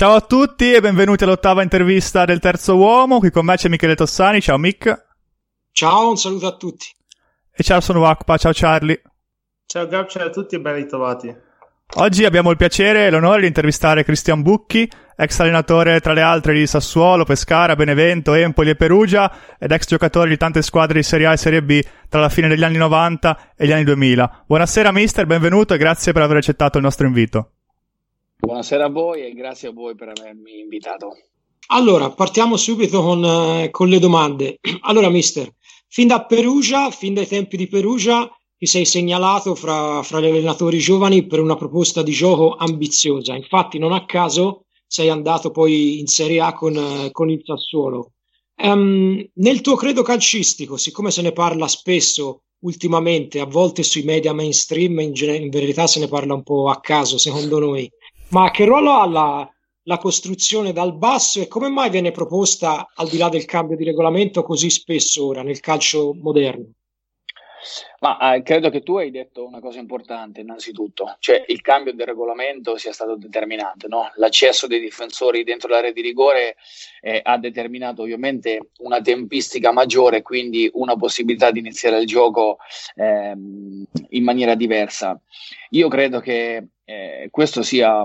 Ciao a tutti e benvenuti all'ottava intervista del terzo uomo. Qui con me c'è Michele Tossani. Ciao Mick. Ciao, un saluto a tutti. E ciao, sono Wakpa. Ciao Charlie. Ciao Gab, ciao a tutti e ben ritrovati. Oggi abbiamo il piacere e l'onore di intervistare Cristian Bucchi, ex allenatore tra le altre di Sassuolo, Pescara, Benevento, Empoli e Perugia ed ex giocatore di tante squadre di Serie A e Serie B tra la fine degli anni 90 e gli anni 2000. Buonasera mister, benvenuto e grazie per aver accettato il nostro invito. Buonasera a voi e grazie a voi per avermi invitato. Allora, partiamo subito con, eh, con le domande. Allora, mister, fin da Perugia, fin dai tempi di Perugia, ti sei segnalato fra, fra, gli allenatori giovani per una proposta di gioco ambiziosa. Infatti, non a caso sei andato poi in Serie A con, eh, con il Sassuolo. Um, nel tuo credo calcistico, siccome se ne parla spesso ultimamente, a volte sui media mainstream, in, in verità se ne parla un po' a caso, secondo noi, ma che ruolo ha la, la costruzione dal basso e come mai viene proposta, al di là del cambio di regolamento, così spesso ora nel calcio moderno? Ma eh, credo che tu hai detto una cosa importante, innanzitutto, cioè il cambio del regolamento sia stato determinante. No? L'accesso dei difensori dentro l'area di rigore eh, ha determinato ovviamente una tempistica maggiore, quindi una possibilità di iniziare il gioco eh, in maniera diversa. Io credo che eh, questo sia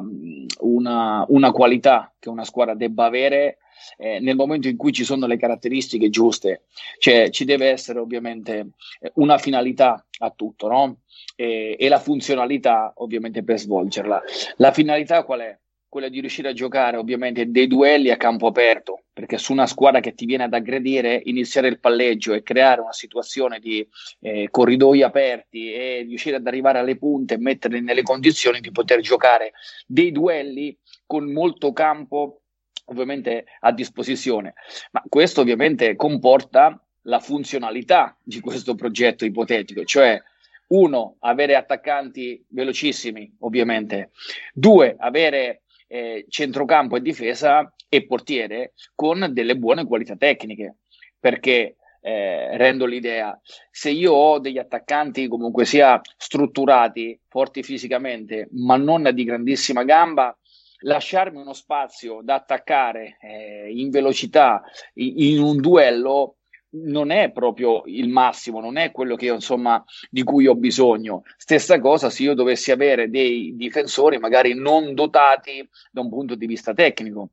una, una qualità che una squadra debba avere eh, nel momento in cui ci sono le caratteristiche giuste, cioè ci deve essere ovviamente eh, una finalità a tutto, no? E, e la funzionalità ovviamente per svolgerla. La finalità qual è? Quella di riuscire a giocare ovviamente dei duelli a campo aperto, perché su una squadra che ti viene ad aggredire, iniziare il palleggio e creare una situazione di eh, corridoi aperti e riuscire ad arrivare alle punte e metterli nelle condizioni di poter giocare dei duelli con molto campo ovviamente a disposizione. Ma questo ovviamente comporta la funzionalità di questo progetto ipotetico, cioè uno, avere attaccanti velocissimi, ovviamente, due, avere eh, centrocampo e difesa e portiere con delle buone qualità tecniche, perché eh, rendo l'idea, se io ho degli attaccanti comunque sia strutturati, forti fisicamente, ma non di grandissima gamba, lasciarmi uno spazio da attaccare eh, in velocità in, in, un duello non è proprio il massimo, non è quello che io, insomma, di cui ho bisogno. Stessa cosa se io dovessi avere dei difensori magari non dotati da un punto di vista tecnico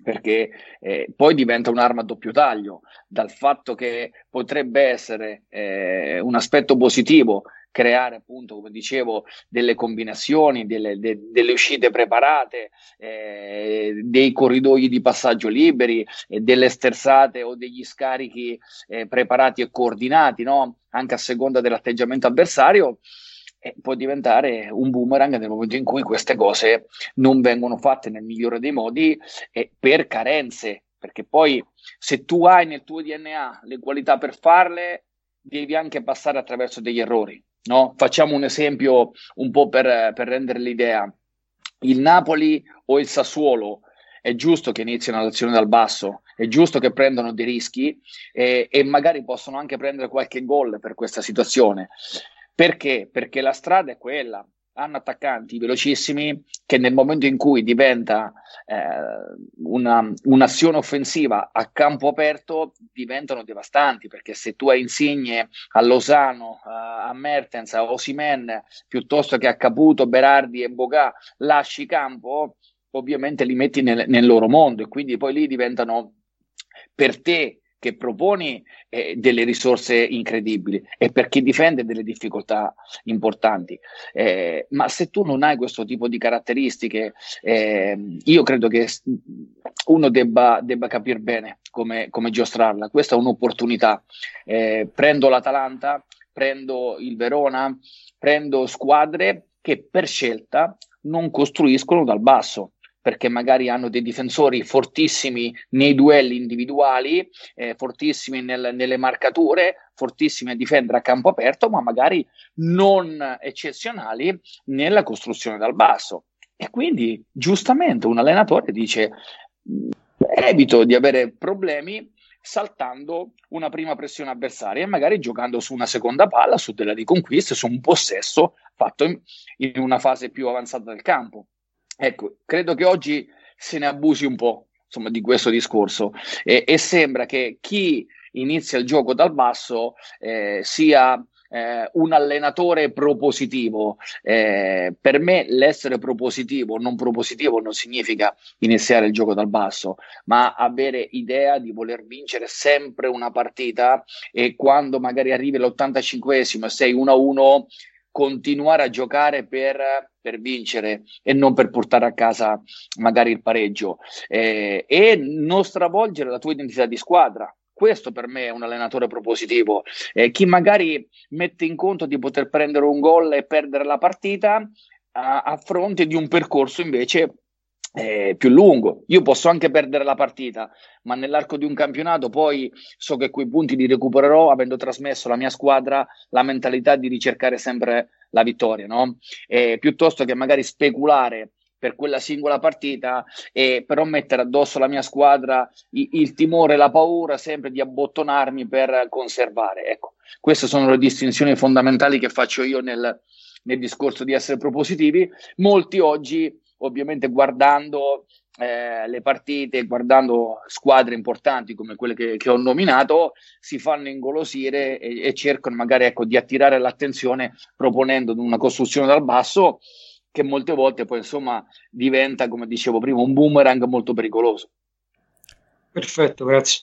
perché eh, poi diventa un'arma a doppio taglio, dal fatto che potrebbe essere eh, un aspetto positivo creare appunto, come dicevo, delle combinazioni, delle, de, delle uscite preparate, eh, dei corridoi di passaggio liberi, eh, delle sterzate o degli scarichi eh, preparati e coordinati, no? anche a seconda dell'atteggiamento avversario. Eh, può diventare un boomerang nel momento in cui queste cose non vengono fatte nel migliore dei modi per carenze, perché poi se tu hai nel tuo DNA le qualità per farle, devi anche passare attraverso degli errori. No? Facciamo un esempio un po' per, per rendere l'idea. Il Napoli o il Sassuolo è giusto che iniziano l'azione dal basso, è giusto che prendano dei rischi e, e magari possono anche prendere qualche gol per questa situazione. Perché? Perché la strada è quella, hanno attaccanti velocissimi che nel momento in cui diventa eh, una, un'azione offensiva a campo aperto diventano devastanti perché se tu hai Insigne a Lozano, a, Mertens, a Osimen piuttosto che a Caputo, Berardi e Bogà lasci campo ovviamente li metti nel, nel loro mondo e quindi poi lì diventano per te che proponi eh, delle risorse incredibili e per chi difende delle difficoltà importanti. Eh, ma se tu non hai questo tipo di caratteristiche, eh, io credo che uno debba, debba capire bene come, come, giostrarla. Questa è un'opportunità. Eh, prendo l'Atalanta, prendo il Verona, prendo squadre che per scelta non costruiscono dal basso perché magari hanno dei difensori fortissimi nei duelli individuali, eh, fortissimi nel, nelle marcature, fortissimi a difendere a campo aperto, ma magari non eccezionali nella costruzione dal basso. E quindi giustamente un allenatore dice evito di avere problemi saltando una prima pressione avversaria e magari giocando su una seconda palla, su della riconquista, su un possesso fatto in, in una fase più avanzata del campo. Ecco, credo che oggi se ne abusi un po' insomma, di questo discorso e, e sembra che chi inizia il gioco dal basso eh, sia eh, un allenatore propositivo. Eh, per me l'essere propositivo o non propositivo non significa iniziare il gioco dal basso, ma avere idea di voler vincere sempre una partita e quando magari arrivi l'85esimo e sei 1-1 continuare a giocare per, per, vincere e non per portare a casa magari il pareggio eh, e non stravolgere la tua identità di squadra questo per me è un allenatore propositivo. Eh, chi magari mette in conto di poter prendere un gol e perdere la partita a, a fronte di un percorso invece eh, più lungo. Io posso anche perdere la partita, ma nell'arco di un campionato poi so che quei punti li recupererò avendo trasmesso alla mia squadra la mentalità di ricercare sempre la vittoria, no? Eh, piuttosto che magari speculare per quella singola partita e però mettere addosso alla mia squadra il, il timore, la paura sempre di abbottonarmi per conservare. Ecco, queste sono le distinzioni fondamentali che faccio io nel, nel discorso di essere propositivi. Molti oggi, ovviamente, guardando eh, le partite, guardando squadre importanti come quelle che, che ho nominato, si fanno ingolosire e, e cercano magari ecco, di attirare l'attenzione proponendo una costruzione dal basso che molte volte poi insomma diventa, come dicevo prima, un boomerang molto pericoloso. Perfetto, grazie.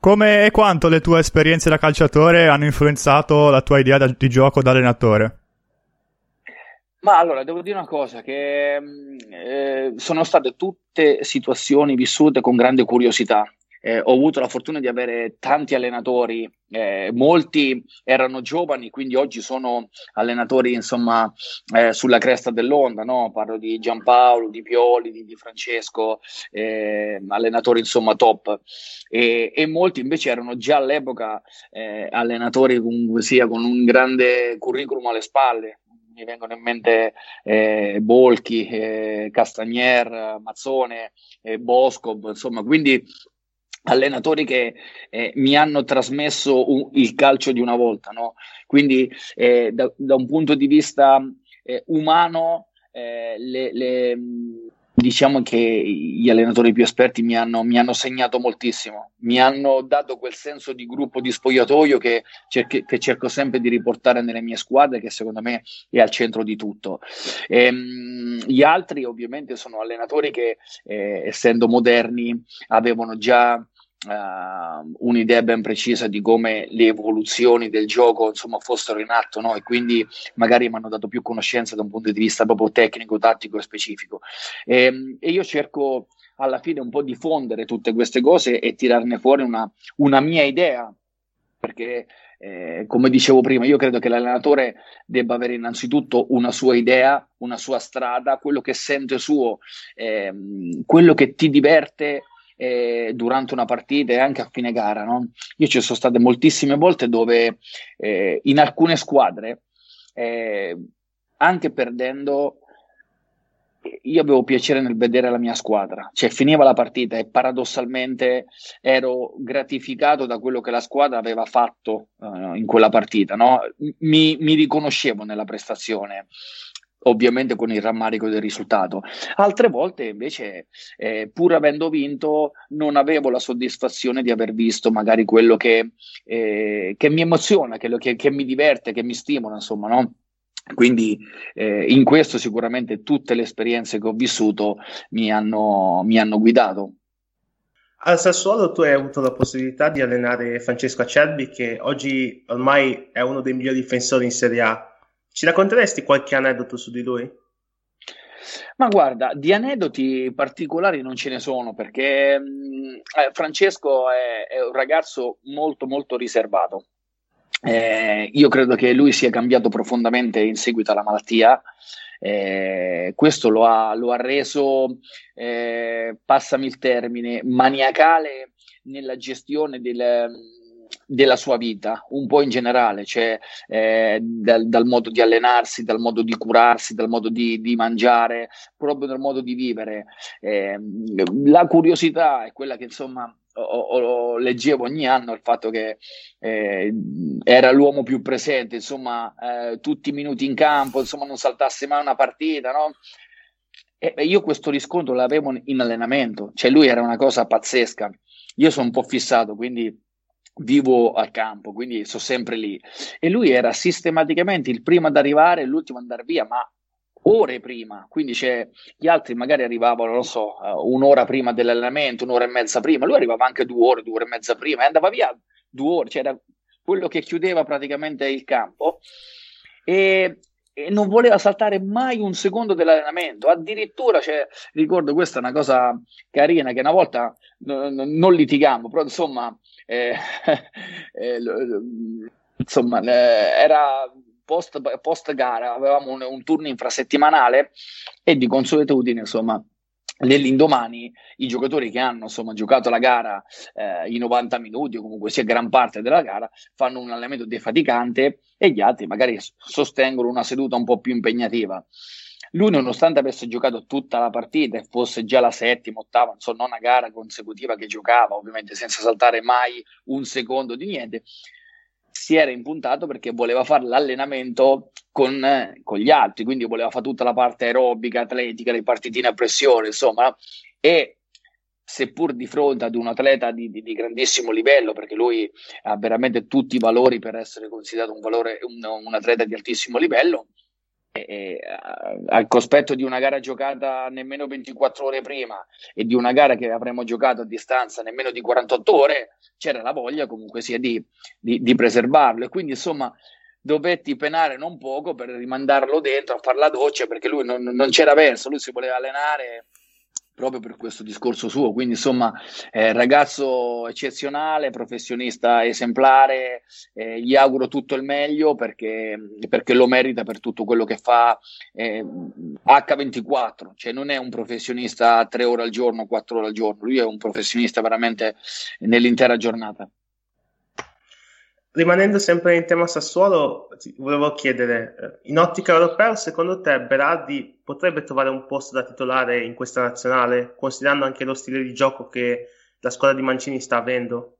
Come e quanto le tue esperienze da calciatore hanno influenzato la tua idea di gioco da allenatore? Ma allora, devo dire una cosa, che mm, eh, sono state tutte situazioni vissute con grande curiosità eh, ho avuto la fortuna di avere tanti allenatori, eh, molti erano giovani, quindi oggi sono allenatori insomma eh, sulla cresta dell'onda, no? parlo di Giampaolo, di Pioli, di, di Francesco, eh, allenatori insomma top e, e, molti invece erano già all'epoca eh, allenatori con, sia con un grande curriculum alle spalle, mi vengono in mente eh, Bolchi, eh, Castagnier, Mazzone, eh, Bosco, insomma, quindi allenatori che eh, mi hanno trasmesso un, il calcio di una volta, no? quindi eh, da, da, un punto di vista eh, umano eh, le, le, diciamo che gli allenatori più esperti mi hanno, mi hanno, segnato moltissimo, mi hanno dato quel senso di gruppo di spogliatoio che, cerchi, che cerco sempre di riportare nelle mie squadre, che secondo me è al centro di tutto. E, ehm, gli altri ovviamente sono allenatori che, eh, essendo moderni, avevano già Uh, un'idea ben precisa di come le evoluzioni del gioco insomma fossero in atto no? e quindi magari mi hanno dato più conoscenza da un punto di vista proprio tecnico, tattico e specifico e, ehm, e io cerco alla fine un po' di fondere tutte queste cose e tirarne fuori una, una mia idea perché eh, come dicevo prima io credo che l'allenatore debba avere innanzitutto una sua idea una sua strada, quello che sente suo eh, quello che ti diverte eh, durante una partita e anche a fine gara. No? Io ci sono state moltissime volte dove eh, in alcune squadre, eh, anche perdendo, io avevo piacere nel vedere la mia squadra, cioè finiva la partita e paradossalmente ero gratificato da quello che la squadra aveva fatto uh, in quella partita, no? mi, mi, riconoscevo nella prestazione ovviamente con il rammarico del risultato. Altre volte invece, eh, pur avendo vinto, non avevo la soddisfazione di aver visto magari quello che, eh, che mi emoziona, che, che, che, mi diverte, che mi stimola, insomma, no? Quindi eh, in questo sicuramente tutte le esperienze che ho vissuto mi hanno, mi hanno guidato. Al Sassuolo tu hai avuto la possibilità di allenare Francesco Acerbi che oggi ormai è uno dei migliori difensori in Serie A ci racconteresti qualche aneddoto su di lui? Ma guarda, di aneddoti particolari non ce ne sono perché mh, eh, Francesco è, è, un ragazzo molto molto riservato. Eh, io credo che lui sia cambiato profondamente in seguito alla malattia. Eh, questo lo ha, lo ha reso, eh, passami il termine, maniacale nella gestione del, della sua vita, un po' in generale, cioè eh, dal, dal, modo di allenarsi, dal modo di curarsi, dal modo di, di mangiare, proprio dal modo di vivere. Eh, la curiosità è quella che insomma o, o, leggevo ogni anno il fatto che eh, era l'uomo più presente, insomma, eh, tutti i minuti in campo, insomma, non saltasse mai una partita, no? E io questo riscontro l'avevo in allenamento, cioè lui era una cosa pazzesca. Io sono un po' fissato, quindi vivo al campo, quindi sono sempre lì. E lui era sistematicamente il primo ad arrivare e l'ultimo ad andare via, ma ore prima, quindi gli altri magari arrivavano, non so, uh, un'ora prima dell'allenamento, un'ora e mezza prima, lui arrivava anche due ore, due ore e mezza prima e andava via due ore, cioè era quello che chiudeva praticamente il campo. E, e non voleva saltare mai un secondo dell'allenamento, addirittura, cioè, ricordo questa è una cosa carina che una volta n- n- non litigamo, però insomma, eh, eh, insomma eh, era post, post gara avevamo un, un turno infrasettimanale e di consuetudine, insomma, nell'indomani i giocatori che hanno insomma, giocato la gara eh, i 90 minuti o comunque sia gran parte della gara fanno un allenamento defaticante e gli altri magari sostengono una seduta un po' più impegnativa. Lui, nonostante avesse giocato tutta la partita e fosse già la settima, ottava, insomma, non una gara consecutiva che giocava, ovviamente senza saltare mai un secondo di niente, si era impuntato perché voleva fare l'allenamento con, eh, con, gli altri, quindi voleva fare tutta la parte aerobica, atletica, le partitine a pressione, insomma, e seppur di fronte ad un atleta di, di, di, grandissimo livello, perché lui ha veramente tutti i valori per essere considerato un, valore, un, un atleta di altissimo livello, e, al cospetto di una gara giocata nemmeno 24 ore prima e di una gara che avremmo giocato a distanza nemmeno di 48 ore, c'era la voglia comunque sia di, di, di preservarlo. E quindi insomma dovetti penare non poco per rimandarlo dentro a fare la doccia perché lui non, non c'era verso, lui si voleva allenare proprio per questo discorso suo. Quindi, insomma, eh, ragazzo eccezionale, professionista esemplare, eh, gli auguro tutto il meglio perché, perché, lo merita per tutto quello che fa eh, H24, cioè non è un professionista tre ore al giorno, quattro ore al giorno, lui è un professionista veramente nell'intera giornata. Rimanendo sempre in tema Sassuolo, volevo chiedere, eh, in ottica europea, secondo te Berardi potrebbe trovare un posto da titolare in questa nazionale, considerando anche lo stile di gioco che la squadra di Mancini sta avendo?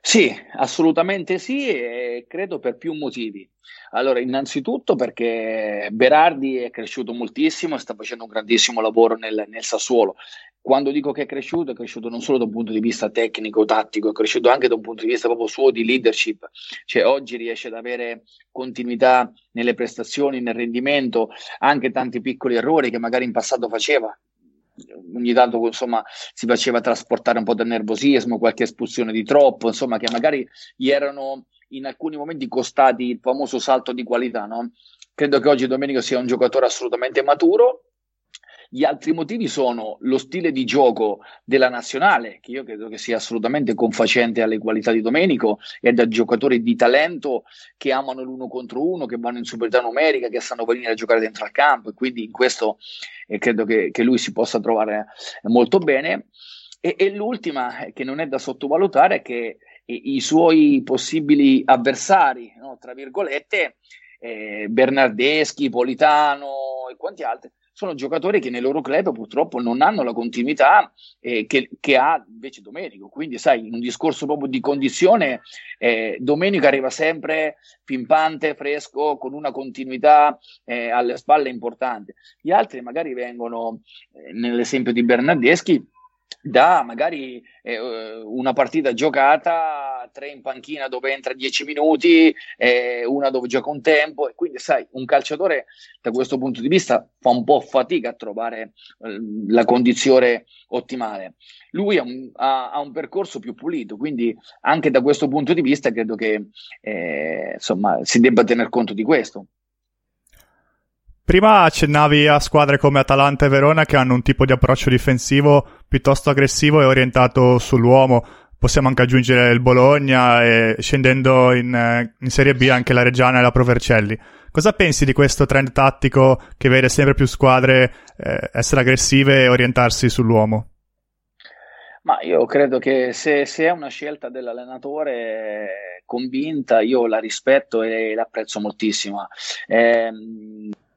Sì, assolutamente sì, e credo per più motivi. Allora, innanzitutto perché Berardi è cresciuto moltissimo e sta facendo un grandissimo lavoro nel, nel Sassuolo. Quando dico che è cresciuto, è cresciuto non solo da un punto di vista tecnico, tattico, è cresciuto anche da un punto di vista proprio suo di leadership. Cioè, oggi riesce ad avere continuità nelle prestazioni, nel rendimento, anche tanti piccoli errori che magari in passato faceva ogni tanto insomma si faceva trasportare un po' del nervosismo, qualche espulsione di troppo, insomma che magari gli erano in alcuni momenti costati il famoso salto di qualità, no? Credo che oggi Domenico sia un giocatore assolutamente maturo gli altri motivi sono lo stile di gioco della nazionale, che io credo che sia assolutamente confacente alle qualità di Domenico e da giocatori di talento che amano l'uno contro uno, che vanno in superiorità numerica, che sanno venire a giocare dentro al campo e quindi in questo eh, credo che, che, lui si possa trovare molto bene. E, e l'ultima, eh, che non è da sottovalutare, è che i, i suoi possibili avversari, no, tra virgolette, eh, Bernardeschi, Politano e quanti altri, sono giocatori che nei loro club purtroppo non hanno la continuità eh, che, che, ha invece Domenico. Quindi, sai, in un discorso proprio di condizione, eh, Domenico arriva sempre pimpante, fresco, con una continuità eh, alle spalle importante. Gli altri magari vengono, eh, nell'esempio di Bernardeschi, da magari eh, una partita giocata, tre in panchina dove entra 10 minuti, eh, una dove gioca un tempo e quindi sai, un calciatore da questo punto di vista fa un po' fatica a trovare eh, la condizione ottimale. Lui ha un, ha, ha un, percorso più pulito, quindi anche da questo punto di vista credo che eh, insomma, si debba tener conto di questo. Prima accennavi a squadre come Atalanta e Verona che hanno un tipo di approccio difensivo piuttosto aggressivo e orientato sull'uomo. Possiamo anche aggiungere il Bologna e scendendo in, in Serie B anche la Reggiana e la Provercelli. Cosa pensi di questo trend tattico che vede sempre più squadre eh, essere aggressive e orientarsi sull'uomo? Ma io credo che se, se, è una scelta dell'allenatore convinta, io la rispetto e l'apprezzo moltissimo. Eh,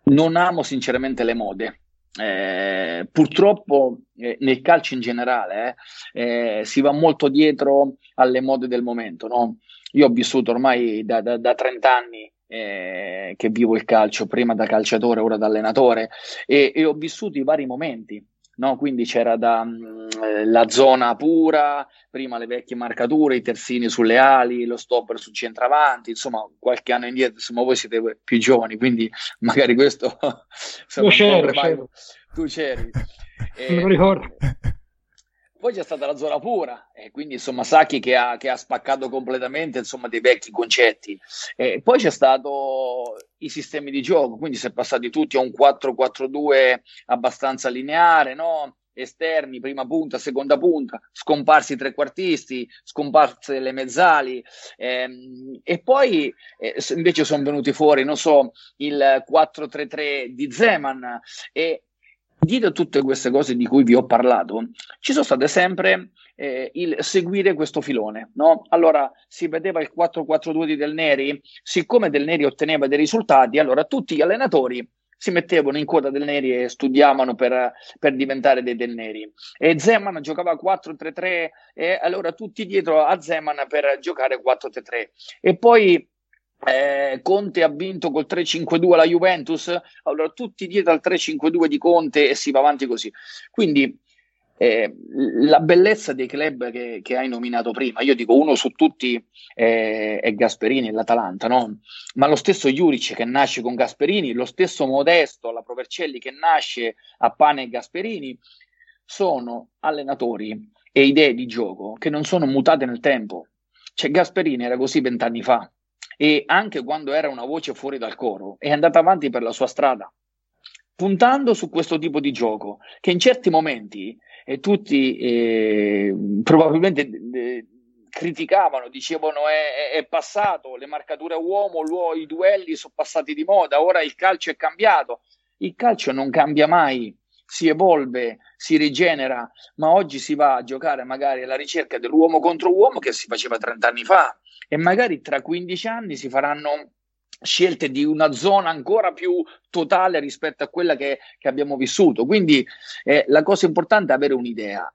non amo sinceramente le mode. Eh, purtroppo eh, nel calcio in generale eh, eh si va molto dietro alle mode del momento. No? Io ho vissuto ormai da, da, da 30 anni eh, che vivo il calcio, prima da calciatore, ora da allenatore, e, e ho vissuto i vari momenti. No? Quindi c'era da, mh, mm, la zona pura, prima le vecchie marcature, i terzini sulle ali, lo stopper sul centravanti, insomma qualche anno indietro, insomma voi siete più giovani, quindi magari questo... Io c'ero, c'ero. Tu c'eri. Non lo ricordo. Poi c'è stata la zona pura, e quindi insomma Sacchi che ha, che ha spaccato completamente insomma, dei vecchi concetti. E poi c'è stato i sistemi di gioco, quindi si è passati tutti a un 4-4-2 abbastanza lineare, no? esterni, prima punta, seconda punta, scomparsi i trequartisti, scomparse le mezzali ehm, e poi eh, invece sono venuti fuori, non so, il 4-3-3 di Zeman e dietro tutte queste cose di cui vi ho parlato, ci sono state sempre eh, il seguire questo filone. No? Allora si vedeva il 4-4-2 di Del Neri, siccome Del Neri otteneva dei risultati, allora tutti gli allenatori si mettevano in coda Del Neri e studiavano per, per diventare dei Del Neri. E Zeman giocava 4-3-3 e allora tutti dietro a Zeman per giocare 4-3-3. E poi eh, Conte ha vinto col 3-5-2 la Juventus, allora tutti dietro al 3-5-2 di Conte e si va avanti così. Quindi eh, la bellezza dei club che, che, hai nominato prima, io dico uno su tutti eh, è Gasperini e l'Atalanta, no? ma lo stesso Juric che nasce con Gasperini, lo stesso Modesto, la Provercelli che nasce a Pane e Gasperini, sono allenatori e idee di gioco che non sono mutate nel tempo. Cioè Gasperini era così vent'anni fa, e anche quando era una voce fuori dal coro è andata avanti per la sua strada, puntando su questo tipo di gioco che in certi momenti eh, tutti eh, probabilmente eh, criticavano, dicevano è, è, passato, le marcature uomo, i duelli sono passati di moda, ora il calcio è cambiato. Il calcio non cambia mai, si evolve, si rigenera, ma oggi si va a giocare magari alla ricerca dell'uomo contro uomo che si faceva 30 anni fa e magari tra 15 anni si faranno scelte di una zona ancora più totale rispetto a quella che, che abbiamo vissuto. Quindi eh, la cosa importante è avere un'idea.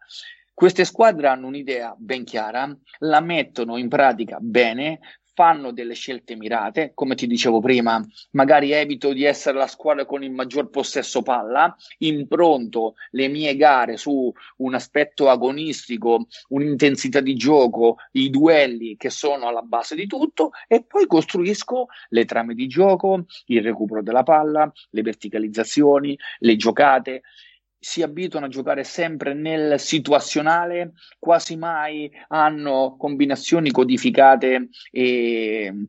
Queste squadre hanno un'idea ben chiara, la mettono in pratica bene, fanno delle scelte mirate, come ti dicevo prima, magari evito di essere la squadra con il maggior possesso palla, impronto le mie gare su un aspetto agonistico, un'intensità di gioco, i duelli che sono alla base di tutto e poi costruisco le trame di gioco, il recupero della palla, le verticalizzazioni, le giocate si abituano a giocare sempre nel situazionale, quasi mai hanno combinazioni codificate e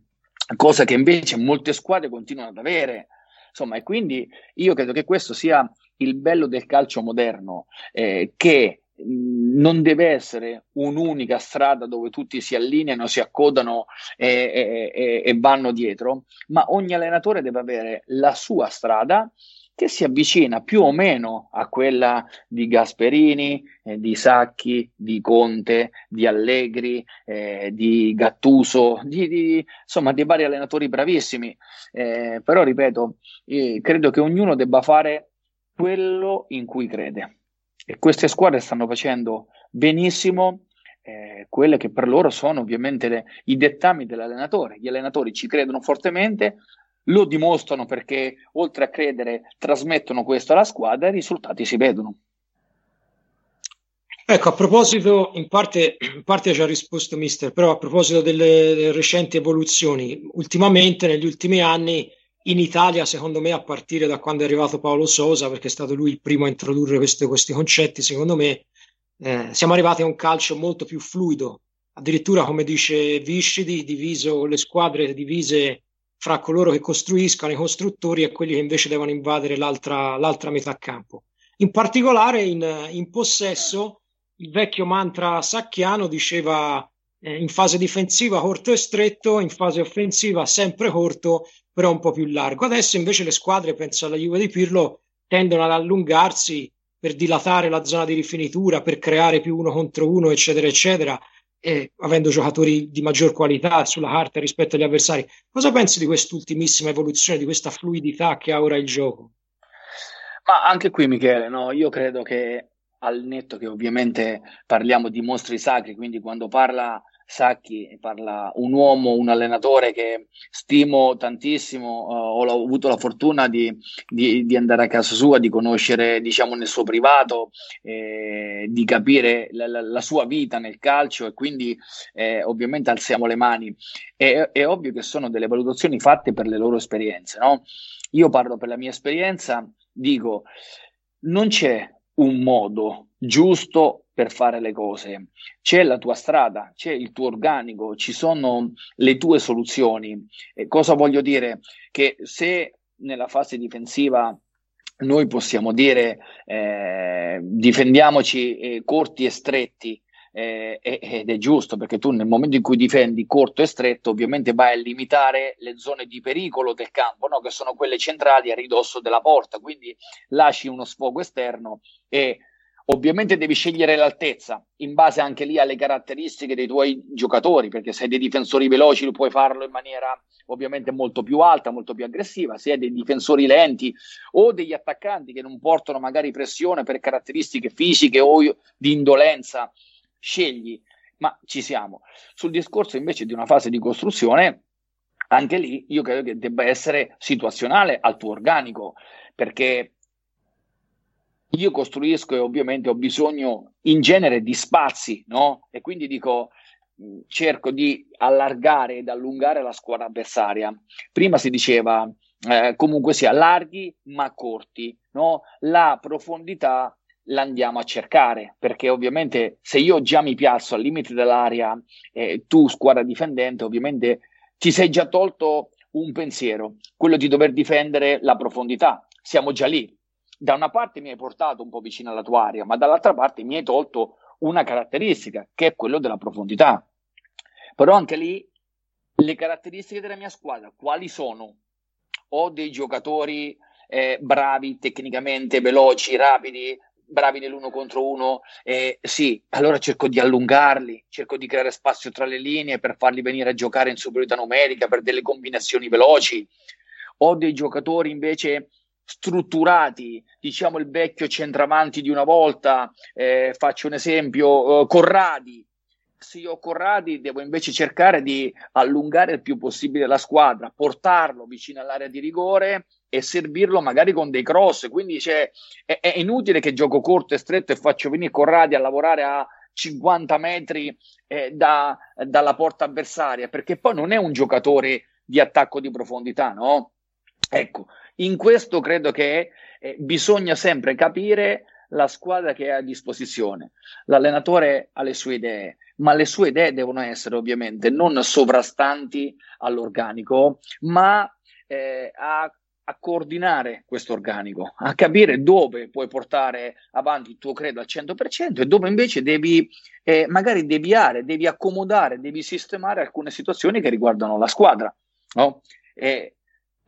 cosa che invece molte squadre continuano ad avere. Insomma, e quindi io credo che questo sia il bello del calcio moderno, eh, che non deve essere un'unica strada dove tutti si allineano, si accodano e, e, e vanno dietro, ma ogni allenatore deve avere la sua strada che si avvicina più o meno a quella di Gasperini, eh, di Sacchi, di Conte, di Allegri, eh, di Gattuso, di, di, insomma di vari allenatori bravissimi. Eh, però ripeto, credo che ognuno debba fare quello in cui crede. E queste squadre stanno facendo benissimo eh, quelle che per loro sono ovviamente le, i dettami dell'allenatore. Gli allenatori ci credono fortemente, lo dimostrano perché oltre a credere trasmettono questo alla squadra e i risultati si vedono. Ecco, a proposito, in parte, in parte ci ha risposto Mister, però a proposito delle, delle recenti evoluzioni, ultimamente, negli ultimi anni, in Italia, secondo me, a partire da quando è arrivato Paolo Sosa, perché è stato lui il primo a introdurre queste, questi concetti, secondo me, eh, siamo arrivati a un calcio molto più fluido. Addirittura, come dice Viscidi, diviso le squadre divise fra coloro che costruiscono, i costruttori e quelli che invece devono invadere l'altra, l'altra metà campo. In particolare in, in, possesso il vecchio mantra sacchiano diceva eh, in fase difensiva corto e stretto, in fase offensiva sempre corto, però un po' più largo. Adesso invece le squadre, penso alla Juve di Pirlo, tendono ad allungarsi per dilatare la zona di rifinitura, per creare più uno contro uno, eccetera, eccetera e avendo giocatori di maggior qualità sulla carta rispetto agli avversari. Cosa pensi di quest'ultimissima evoluzione, di questa fluidità che ha ora il gioco? Ma anche qui, Michele, no? io credo che al netto che ovviamente parliamo di mostri sacri, quindi quando parla Sacchi, parla un uomo, un allenatore che stimo tantissimo, uh, ho avuto la fortuna di, di, di, andare a casa sua, di conoscere diciamo nel suo privato, eh, di capire la, la, la, sua vita nel calcio e quindi eh, ovviamente alziamo le mani. È, è, ovvio che sono delle valutazioni fatte per le loro esperienze, no? Io parlo per la mia esperienza, dico, non c'è un modo giusto per fare le cose. C'è la tua strada, c'è il tuo organico, ci sono le tue soluzioni. E cosa voglio dire? Che se nella fase difensiva noi possiamo dire eh, difendiamoci eh, corti e stretti, eh, ed è giusto perché tu nel momento in cui difendi corto e stretto ovviamente vai a limitare le zone di pericolo del campo no? che sono quelle centrali a ridosso della porta quindi lasci uno sfogo esterno e Ovviamente devi scegliere l'altezza in base anche lì alle caratteristiche dei tuoi giocatori, perché se hai dei difensori veloci puoi farlo in maniera ovviamente molto più alta, molto più aggressiva, se hai dei difensori lenti o degli attaccanti che non portano magari pressione per caratteristiche fisiche o di indolenza, scegli. Ma ci siamo. Sul discorso invece di una fase di costruzione, anche lì io credo che debba essere situazionale al tuo organico, perché io costruisco e ovviamente ho bisogno in genere di spazi, no? E quindi dico, cerco di allargare ed allungare la squadra avversaria. Prima si diceva eh, comunque sia larghi ma corti, no? La profondità la andiamo a cercare perché ovviamente se io già mi piazzo al limite dell'area eh, tu squadra difendente ovviamente ti sei già tolto un pensiero quello di dover difendere la profondità siamo già lì da una parte mi hai portato un po' vicino alla tua area, ma dall'altra parte mi hai tolto una caratteristica, che è quello della profondità. Però anche lì le caratteristiche della mia squadra, quali sono? Ho dei giocatori eh, bravi tecnicamente, veloci, rapidi, bravi nell'uno contro uno, eh, sì, allora cerco di allungarli, cerco di creare spazio tra le linee per farli venire a giocare in superiorità numerica, per delle combinazioni veloci. Ho dei giocatori invece strutturati, diciamo il vecchio centravanti di una volta, eh, faccio un esempio, eh, Corradi. Se io ho Corradi devo invece cercare di allungare il più possibile la squadra, portarlo vicino all'area di rigore e servirlo magari con dei cross. Quindi è, è, inutile che gioco corto e stretto e faccio venire Corradi a lavorare a 50 metri eh, da, dalla porta avversaria, perché poi non è un giocatore di attacco di profondità, no? Ecco, in questo credo che eh, bisogna sempre capire la squadra che è a disposizione. L'allenatore ha le sue idee, ma le sue idee devono essere ovviamente non sovrastanti all'organico, ma eh, a, a, coordinare questo organico, a capire dove puoi portare avanti il tuo credo al 100% e dove invece devi eh, magari deviare, devi accomodare, devi sistemare alcune situazioni che riguardano la squadra. No? E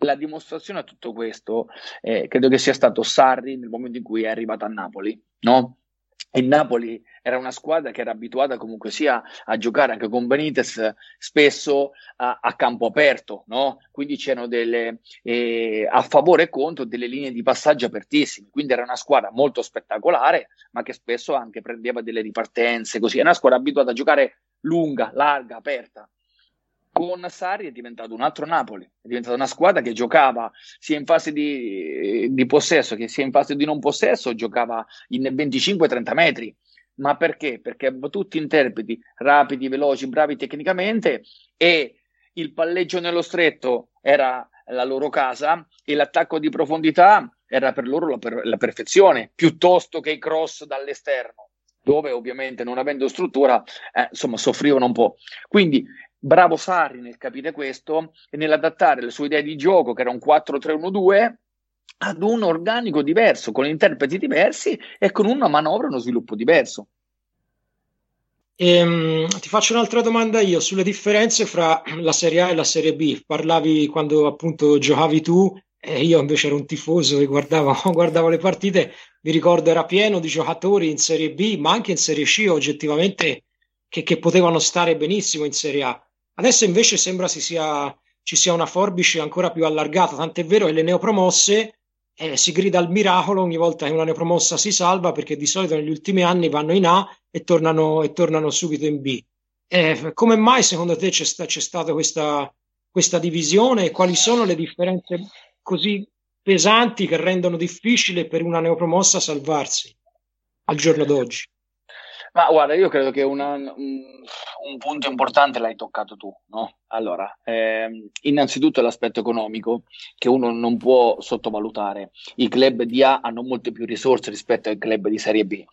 la dimostrazione a tutto questo eh, credo che sia stato Sarri nel momento in cui è arrivato a Napoli, no? Il Napoli era una squadra che era abituata comunque sia a giocare anche con Benitez spesso a, a campo aperto, no? quindi c'erano delle eh, a favore e contro delle linee di passaggio apertissime, quindi era una squadra molto spettacolare, ma che spesso anche prendeva delle ripartenze, così è una squadra abituata a giocare lunga, larga, aperta con Sarri è diventato un altro Napoli, è diventata una squadra che giocava sia in fase di, di possesso che sia in fase di non possesso, giocava in 25-30 metri. Ma perché? Perché tutti interpreti rapidi, veloci, bravi tecnicamente e il palleggio nello stretto era la loro casa e l'attacco di profondità era per loro la, per- la perfezione, piuttosto che i cross dall'esterno dove ovviamente non avendo struttura, eh, insomma, soffrivano un po'. Quindi bravo Sarri nel capire questo e nell'adattare le sue idee di gioco, che era un 4-3-1-2, ad un organico diverso, con interpreti diversi e con una manovra e uno sviluppo diverso. Ehm, ti faccio un'altra domanda io sulle differenze fra la Serie A e la Serie B. Parlavi quando appunto giocavi tu e io invece ero un tifoso e guardavo, guardavo le partite. Mi ricordo era pieno di giocatori in Serie B, ma anche in Serie C oggettivamente che, che potevano stare benissimo in Serie A. Adesso invece sembra si sia, ci sia una forbice ancora più allargata, tant'è vero che le neopromosse eh, si grida al miracolo ogni volta che una neopromossa si salva perché di solito negli ultimi anni vanno in A e tornano, e tornano subito in B. Eh, come mai secondo te c'è, sta, c'è stata questa, questa divisione e quali sono le differenze così pesanti che rendono difficile per una neopromossa salvarsi al giorno d'oggi? Ma guarda, io credo che una, un, un, punto importante l'hai toccato tu, no? Allora, ehm, innanzitutto l'aspetto economico che uno non può sottovalutare. I club di A hanno molte più risorse rispetto ai club di Serie B.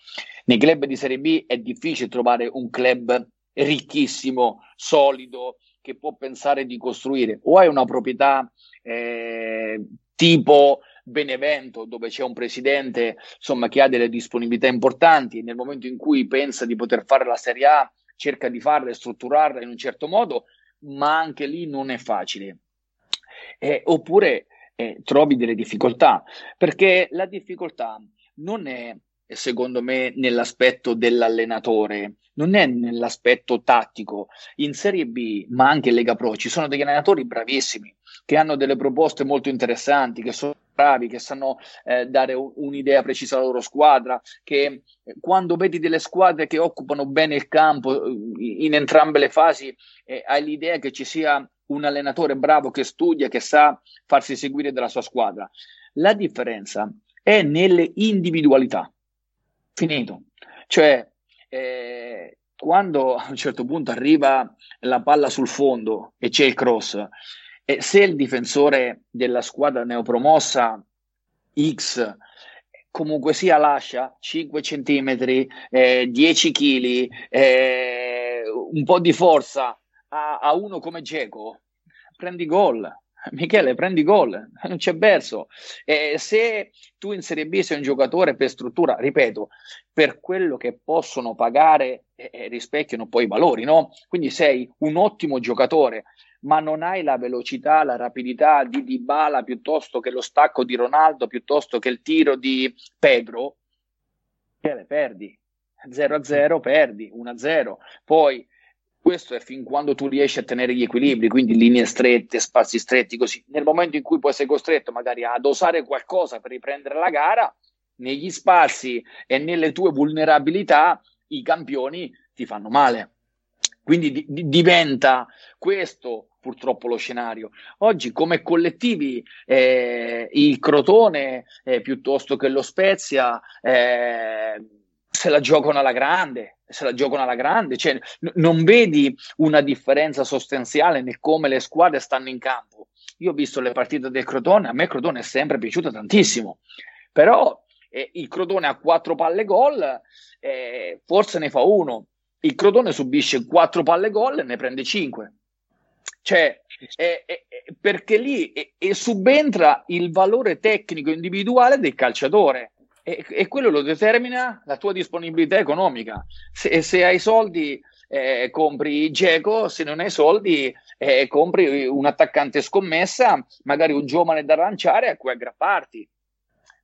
Nei club di Serie B è difficile trovare un club ricchissimo, solido, che può pensare di costruire. O hai una proprietà eh, tipo Benevento, dove c'è un presidente insomma, che ha delle disponibilità importanti, nel momento in cui pensa di poter fare la Serie A, cerca di farla e strutturarla in un certo modo, ma anche lì non è facile. Eh, oppure eh, trovi delle difficoltà, perché la difficoltà non è secondo me, nell'aspetto dell'allenatore, non è nell'aspetto tattico. In Serie B, ma anche in Lega Pro, ci sono degli allenatori bravissimi che hanno delle proposte molto interessanti, che sono bravi, che sanno eh, dare un'idea precisa alla loro squadra, che eh, quando vedi delle squadre che occupano bene il campo eh, in entrambe le fasi, eh, hai l'idea che ci sia un allenatore bravo che studia, che sa farsi seguire dalla sua squadra. La differenza è nelle individualità finito. Cioè, eh, quando a un certo punto arriva la palla sul fondo e c'è il cross, e se il difensore della squadra neopromossa X comunque sia lascia 5 cm, eh, 10 kg, eh, un po' di forza a, a uno come Geco, prendi gol. Michele, prendi gol, non c'è verso. Eh, se tu in Serie B sei un giocatore per struttura, ripeto, per quello che possono pagare eh, eh, rispecchiano poi i valori, no? Quindi sei un ottimo giocatore, ma non hai la velocità, la rapidità di Dybala piuttosto che lo stacco di Ronaldo, piuttosto che il tiro di Pedro, Michele, perdi. 0-0 perdi, 1-0. Poi questo è fin quando tu riesci a tenere gli equilibri, quindi linee strette, spazi stretti, così. Nel momento in cui poi sei costretto magari a dosare qualcosa per riprendere la gara, negli spazi e nelle tue vulnerabilità, i campioni ti fanno male. Quindi di- diventa questo purtroppo lo scenario. Oggi come collettivi eh, il Crotone eh, piuttosto che lo Spezia eh, se la giocano alla grande, se la giocano alla grande, cioè, n- non vedi una differenza sostanziale nel come le squadre stanno in campo. Io ho visto le partite del Crotone, a me Crotone è sempre piaciuto tantissimo, però eh, il Crotone ha quattro palle gol, eh, forse ne fa uno, il Crotone subisce quattro palle gol e ne prende cinque. Cioè, eh, eh, perché lì subentra il valore tecnico individuale del calciatore e, e, quello lo determina la tua disponibilità economica. Se, se hai soldi, eh, compri Geco, se non hai soldi, eh, compri un attaccante scommessa, magari un giovane da lanciare a cui aggrapparti.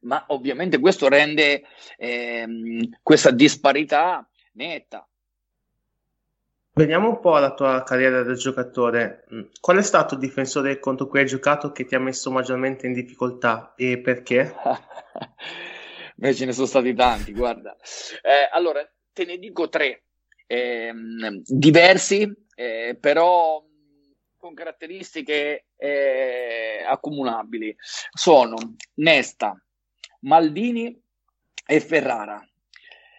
Ma ovviamente questo rende ehm, questa disparità netta. Veniamo un po' alla tua carriera da giocatore. Qual è stato il difensore contro cui hai giocato che ti ha messo maggiormente in difficoltà e perché? Beh, ce ne sono stati tanti, guarda. Eh, allora, te ne dico tre, eh, diversi, eh, però con caratteristiche eh, accomunabili. Sono Nesta, Maldini e Ferrara.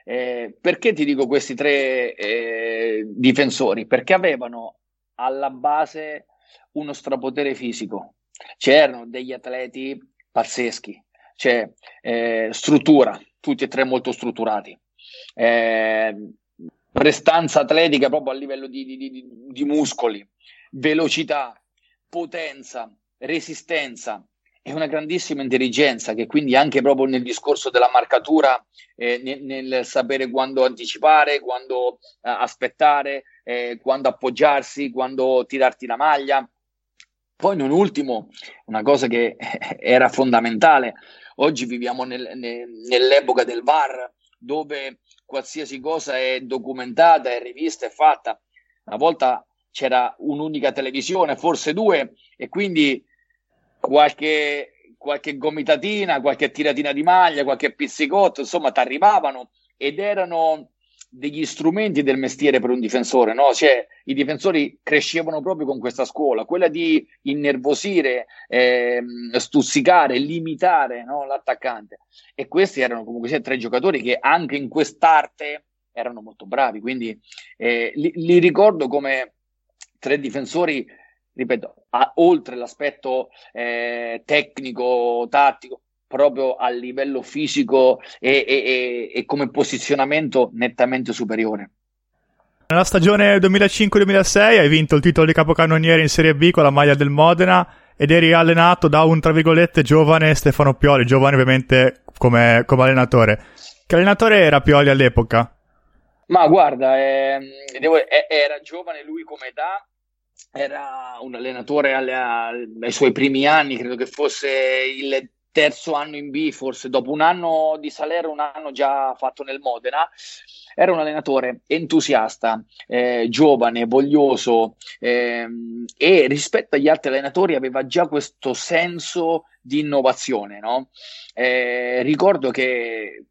Eh, perché ti dico questi tre eh, difensori? Perché avevano alla base uno strapotere fisico. C'erano degli atleti pazzeschi, cioè eh, struttura, tutti e tre molto strutturati, eh, prestanza atletica proprio a livello di, di, di, di muscoli, velocità, potenza, resistenza e una grandissima intelligenza che quindi anche proprio nel discorso della marcatura, eh, nel, nel, sapere quando anticipare, quando eh, aspettare, eh, quando appoggiarsi, quando tirarti la maglia. Poi non ultimo, una cosa che era fondamentale, Oggi viviamo nel, nel, nell'epoca del VAR, dove qualsiasi cosa è documentata, è rivista, è fatta. Una volta c'era un'unica televisione, forse due, e quindi qualche, qualche gomitatina, qualche tiratina di maglia, qualche pizzicotto, insomma, ti arrivavano ed erano degli strumenti del mestiere per un difensore, no? Cioè, i difensori crescevano proprio con questa scuola, quella di innervosire, eh, stuzzicare, limitare no? l'attaccante. E questi erano comunque sia tre giocatori che anche in quest'arte erano molto bravi, quindi eh, li, li, ricordo come tre difensori, ripeto, a, oltre l'aspetto eh, tecnico, tattico, proprio a livello fisico e, e, e come posizionamento nettamente superiore. Nella stagione 2005-2006 hai vinto il titolo di capocannoniere in Serie B con la maglia del Modena ed eri allenato da un, tra virgolette, giovane Stefano Pioli, giovane ovviamente come, come allenatore. Che allenatore era Pioli all'epoca? Ma guarda, eh, devo, eh, era giovane lui come età, era un allenatore alle, ai suoi primi anni, credo che fosse il terzo anno in B, forse dopo un anno di Salerno, un anno già fatto nel Modena. Era un allenatore entusiasta, eh, giovane, voglioso eh, e rispetto agli altri allenatori aveva già questo senso di innovazione. No? Eh, ricordo che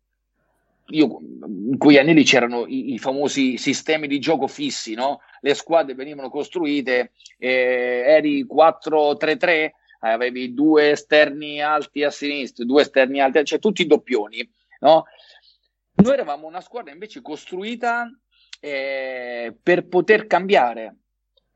io, in quegli anni lì c'erano i, i, famosi sistemi di gioco fissi, no? le squadre venivano costruite, eh, eri 4-3-3 avevi due esterni alti a sinistra, due esterni alti, cioè tutti i doppioni, no? Noi eravamo una squadra invece costruita eh, per poter cambiare.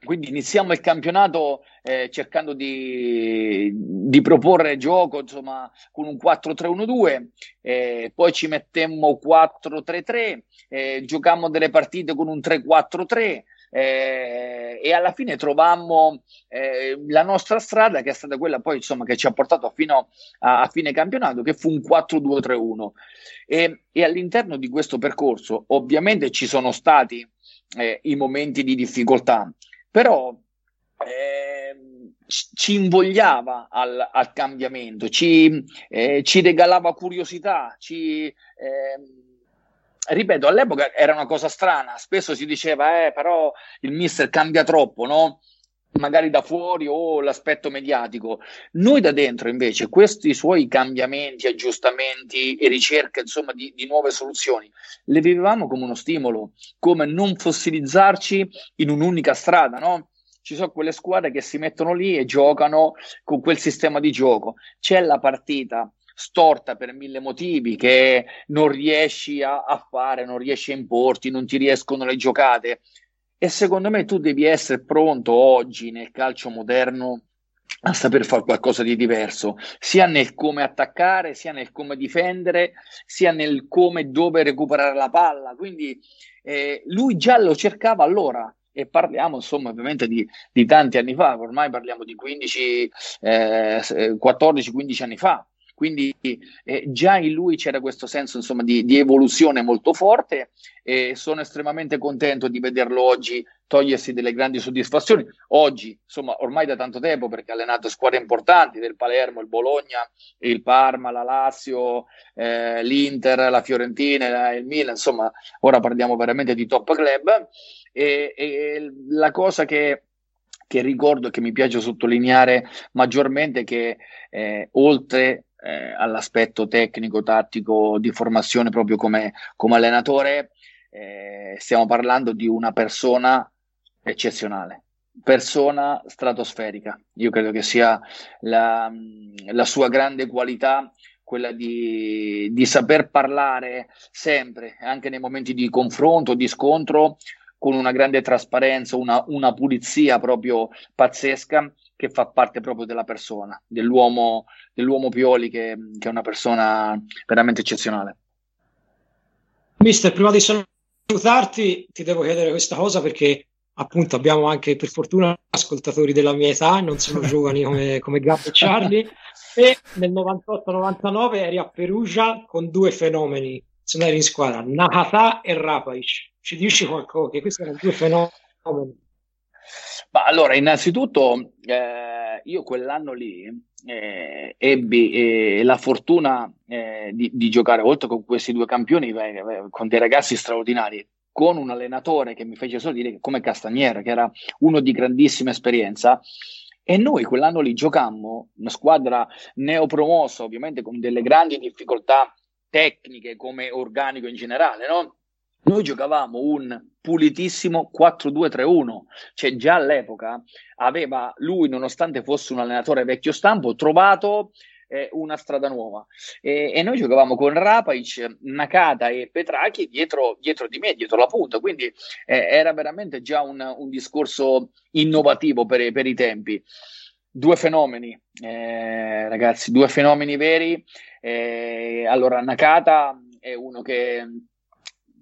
Quindi iniziamo il campionato eh, cercando di, di, proporre gioco insomma, con un 4-3-1-2, eh, poi ci mettemmo 4-3-3, eh, giocammo delle partite con un 3-4-3, eh, e alla fine trovammo eh, la nostra strada che è stata quella poi insomma che ci ha portato fino a, a fine campionato che fu un 4-2-3-1 e, e, all'interno di questo percorso ovviamente ci sono stati eh, i momenti di difficoltà però ehm, ci invogliava al, al cambiamento, ci, eh, ci, regalava curiosità, ci, eh, ripeto, all'epoca era una cosa strana, spesso si diceva, eh, però il mister cambia troppo, no? Magari da fuori o l'aspetto mediatico. Noi da dentro invece questi suoi cambiamenti, aggiustamenti e ricerche insomma di, di, nuove soluzioni le vivevamo come uno stimolo, come non fossilizzarci in un'unica strada, no? Ci sono quelle squadre che si mettono lì e giocano con quel sistema di gioco. C'è la partita storta per mille motivi, che non riesci a, a fare, non riesci a importi, non ti riescono le giocate. E secondo me tu devi essere pronto oggi nel calcio moderno a saper fare qualcosa di diverso, sia nel come attaccare, sia nel come difendere, sia nel come dove recuperare la palla. Quindi eh, lui già lo cercava allora. E parliamo insomma ovviamente di, di tanti anni fa, ormai parliamo di 15, eh, 14-15 anni fa. Quindi eh, già in lui c'era questo senso insomma, di, di, evoluzione molto forte e sono estremamente contento di vederlo oggi togliersi delle grandi soddisfazioni. Oggi, insomma, ormai da tanto tempo, perché ha allenato squadre importanti del Palermo, il Bologna, il Parma, la Lazio, eh, l'Inter, la Fiorentina, il Milan, insomma, ora parliamo veramente di top club. E, e la cosa che che ricordo e che mi piace sottolineare maggiormente che eh, oltre eh, all'aspetto tecnico, tattico, di formazione proprio come, come allenatore, eh, stiamo parlando di una persona eccezionale, persona stratosferica. Io credo che sia la, la sua grande qualità quella di, di, saper parlare sempre, anche nei momenti di confronto, di scontro, con una grande trasparenza, una, una pulizia proprio pazzesca che fa parte proprio della persona, dell'uomo, dell'uomo Pioli che, che è una persona veramente eccezionale. Mister, prima di salutarti ti devo chiedere questa cosa perché appunto abbiamo anche per fortuna ascoltatori della mia età, non sono giovani come, come Gabbo e Charlie, e nel 98-99 eri a Perugia con due fenomeni, se non eri in squadra, Nakata e Rapaic. Ci dici qualcosa? Che questi erano due fenomeni. Ma allora, innanzitutto, eh, io quell'anno lì eh, ebbi eh, la fortuna eh, di, di, giocare, oltre con questi due campioni, con dei ragazzi straordinari, con un allenatore che mi fece solo dire come Castagnera, che era uno di grandissima esperienza. E noi quell'anno lì giocammo una squadra neopromossa, ovviamente con delle grandi difficoltà tecniche come organico in generale, no? Noi giocavamo un pulitissimo 4-2-3-1, cioè già all'epoca aveva lui, nonostante fosse un allenatore vecchio stampo, trovato eh, una strada nuova. E, e, noi giocavamo con Rapaic, Nakata e Petrachi dietro, dietro, di me, dietro la punta, quindi eh, era veramente già un, un discorso innovativo per, per, i tempi. Due fenomeni, eh, ragazzi, due fenomeni veri. Eh, allora, Nakata è uno che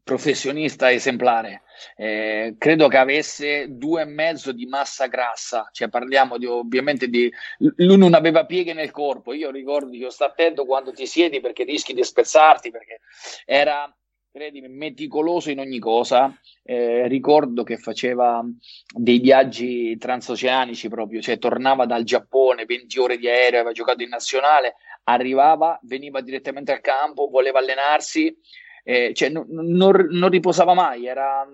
professionista esemplare. Eh, credo che avesse due e mezzo di massa grassa, cioè parliamo di, ovviamente di lui non aveva pieghe nel corpo. Io ricordo io sto attento quando ti siedi perché rischi di spezzarti perché era credimi, meticoloso in ogni cosa. Eh, ricordo che faceva dei viaggi transoceanici proprio, cioè tornava dal Giappone, 20 ore di aereo, aveva giocato in nazionale, arrivava, veniva direttamente al campo, voleva allenarsi eh, cioè, non, non, non, riposava mai, era...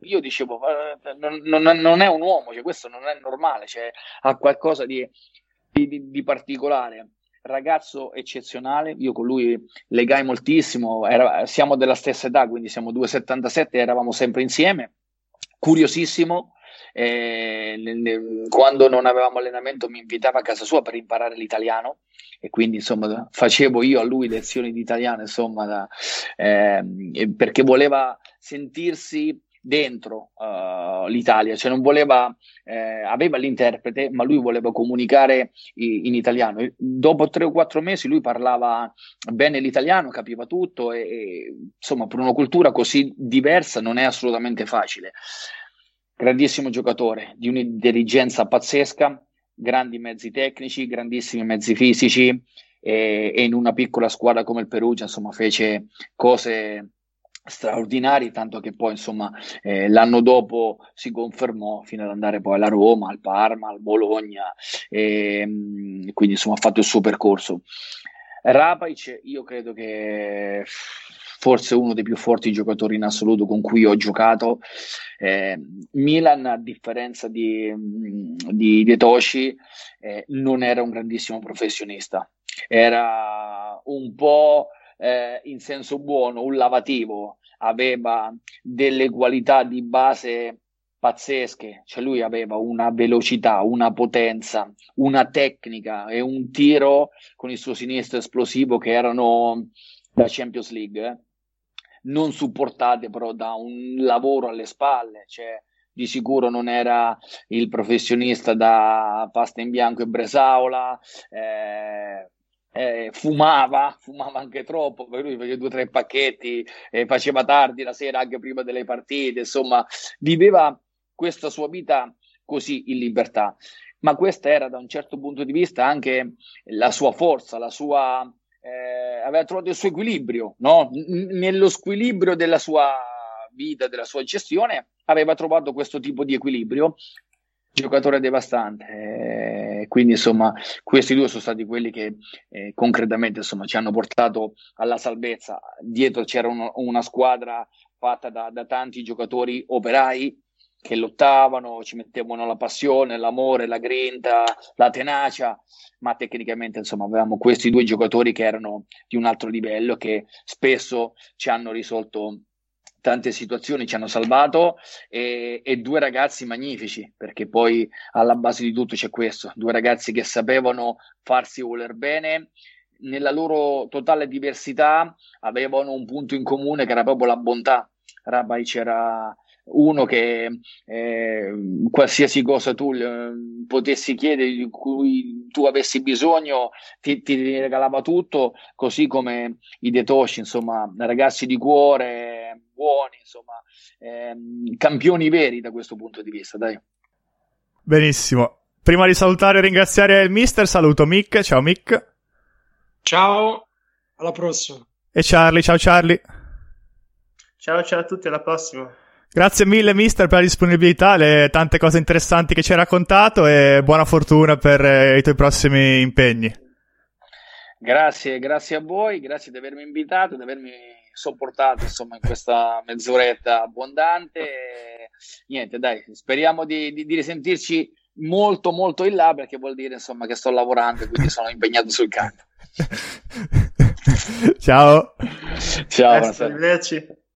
Io dicevo, eh, non, non, è un uomo, cioè, questo non è normale, cioè, ha qualcosa di, di, di particolare. Ragazzo eccezionale, io con lui legai moltissimo, era, siamo della stessa età, quindi siamo 2,77, eravamo sempre insieme, curiosissimo, eh, quando non avevamo allenamento mi invitava a casa sua per imparare l'italiano e quindi insomma facevo io a lui lezioni di italiano insomma da, eh, perché voleva sentirsi dentro uh, l'Italia, cioè non voleva, eh, aveva l'interprete, ma lui voleva comunicare in, in, italiano. Dopo tre o quattro mesi lui parlava bene l'italiano, capiva tutto e, e insomma per una cultura così diversa non è assolutamente facile grandissimo giocatore, di un'intelligenza pazzesca, grandi mezzi tecnici, grandissimi mezzi fisici e, e, in una piccola squadra come il Perugia insomma fece cose straordinarie tanto che poi insomma eh, l'anno dopo si confermò fino ad andare poi alla Roma, al Parma, al Bologna e mm, quindi insomma ha fatto il suo percorso. Rapac io credo che forse uno dei più forti giocatori in assoluto con cui ho giocato. Eh, Milan, a differenza di, di, di Toshi, eh, non era un grandissimo professionista, era un po' eh, in senso buono, un lavativo, aveva delle qualità di base pazzesche, cioè lui aveva una velocità, una potenza, una tecnica e un tiro con il suo sinistro esplosivo che erano da Champions League. Eh non supportate però da un lavoro alle spalle, cioè di sicuro non era il professionista da pasta in bianco e bresaola, eh, eh, fumava, fumava anche troppo, per lui faceva due o tre pacchetti, eh, faceva tardi la sera anche prima delle partite, insomma, viveva questa sua vita così in libertà. Ma questa era da un certo punto di vista anche la sua forza, la sua eh, aveva trovato il suo equilibrio, no? N- nello squilibrio della sua vita, della sua gestione, aveva trovato questo tipo di equilibrio. Giocatore devastante, eh, quindi insomma, questi due sono stati quelli che eh, concretamente insomma, ci hanno portato alla salvezza. Dietro c'era uno, una squadra fatta da, da tanti giocatori operai che lottavano, ci mettevano la passione, l'amore, la grinta, la tenacia, ma tecnicamente insomma avevamo questi due giocatori che erano di un altro livello che spesso ci hanno risolto tante situazioni, ci hanno salvato e, e due ragazzi magnifici perché poi alla base di tutto c'è questo, due ragazzi che sapevano farsi voler bene nella loro totale diversità avevano un punto in comune che era proprio la bontà. Rabai c'era uno che eh, qualsiasi cosa tu eh, potessi chiedere di cui tu avessi bisogno ti, ti, regalava tutto così come i detoshi insomma ragazzi di cuore buoni insomma eh, campioni veri da questo punto di vista dai. Benissimo. Prima di salutare e ringraziare il mister saluto Mick. Ciao Mick. Ciao. Alla prossima. E Charlie. Ciao Charlie. Ciao ciao a tutti. Alla prossima Grazie mille mister per la disponibilità, le tante cose interessanti che ci hai raccontato e buona fortuna per eh, i tuoi prossimi impegni. Grazie, grazie a voi, grazie di avermi invitato, di avermi sopportato insomma in questa mezz'oretta abbondante. Niente, dai, speriamo di, di, di, risentirci molto molto in là perché vuol dire insomma che sto lavorando e quindi sono impegnato sul campo. Ciao. Ciao, arrivederci.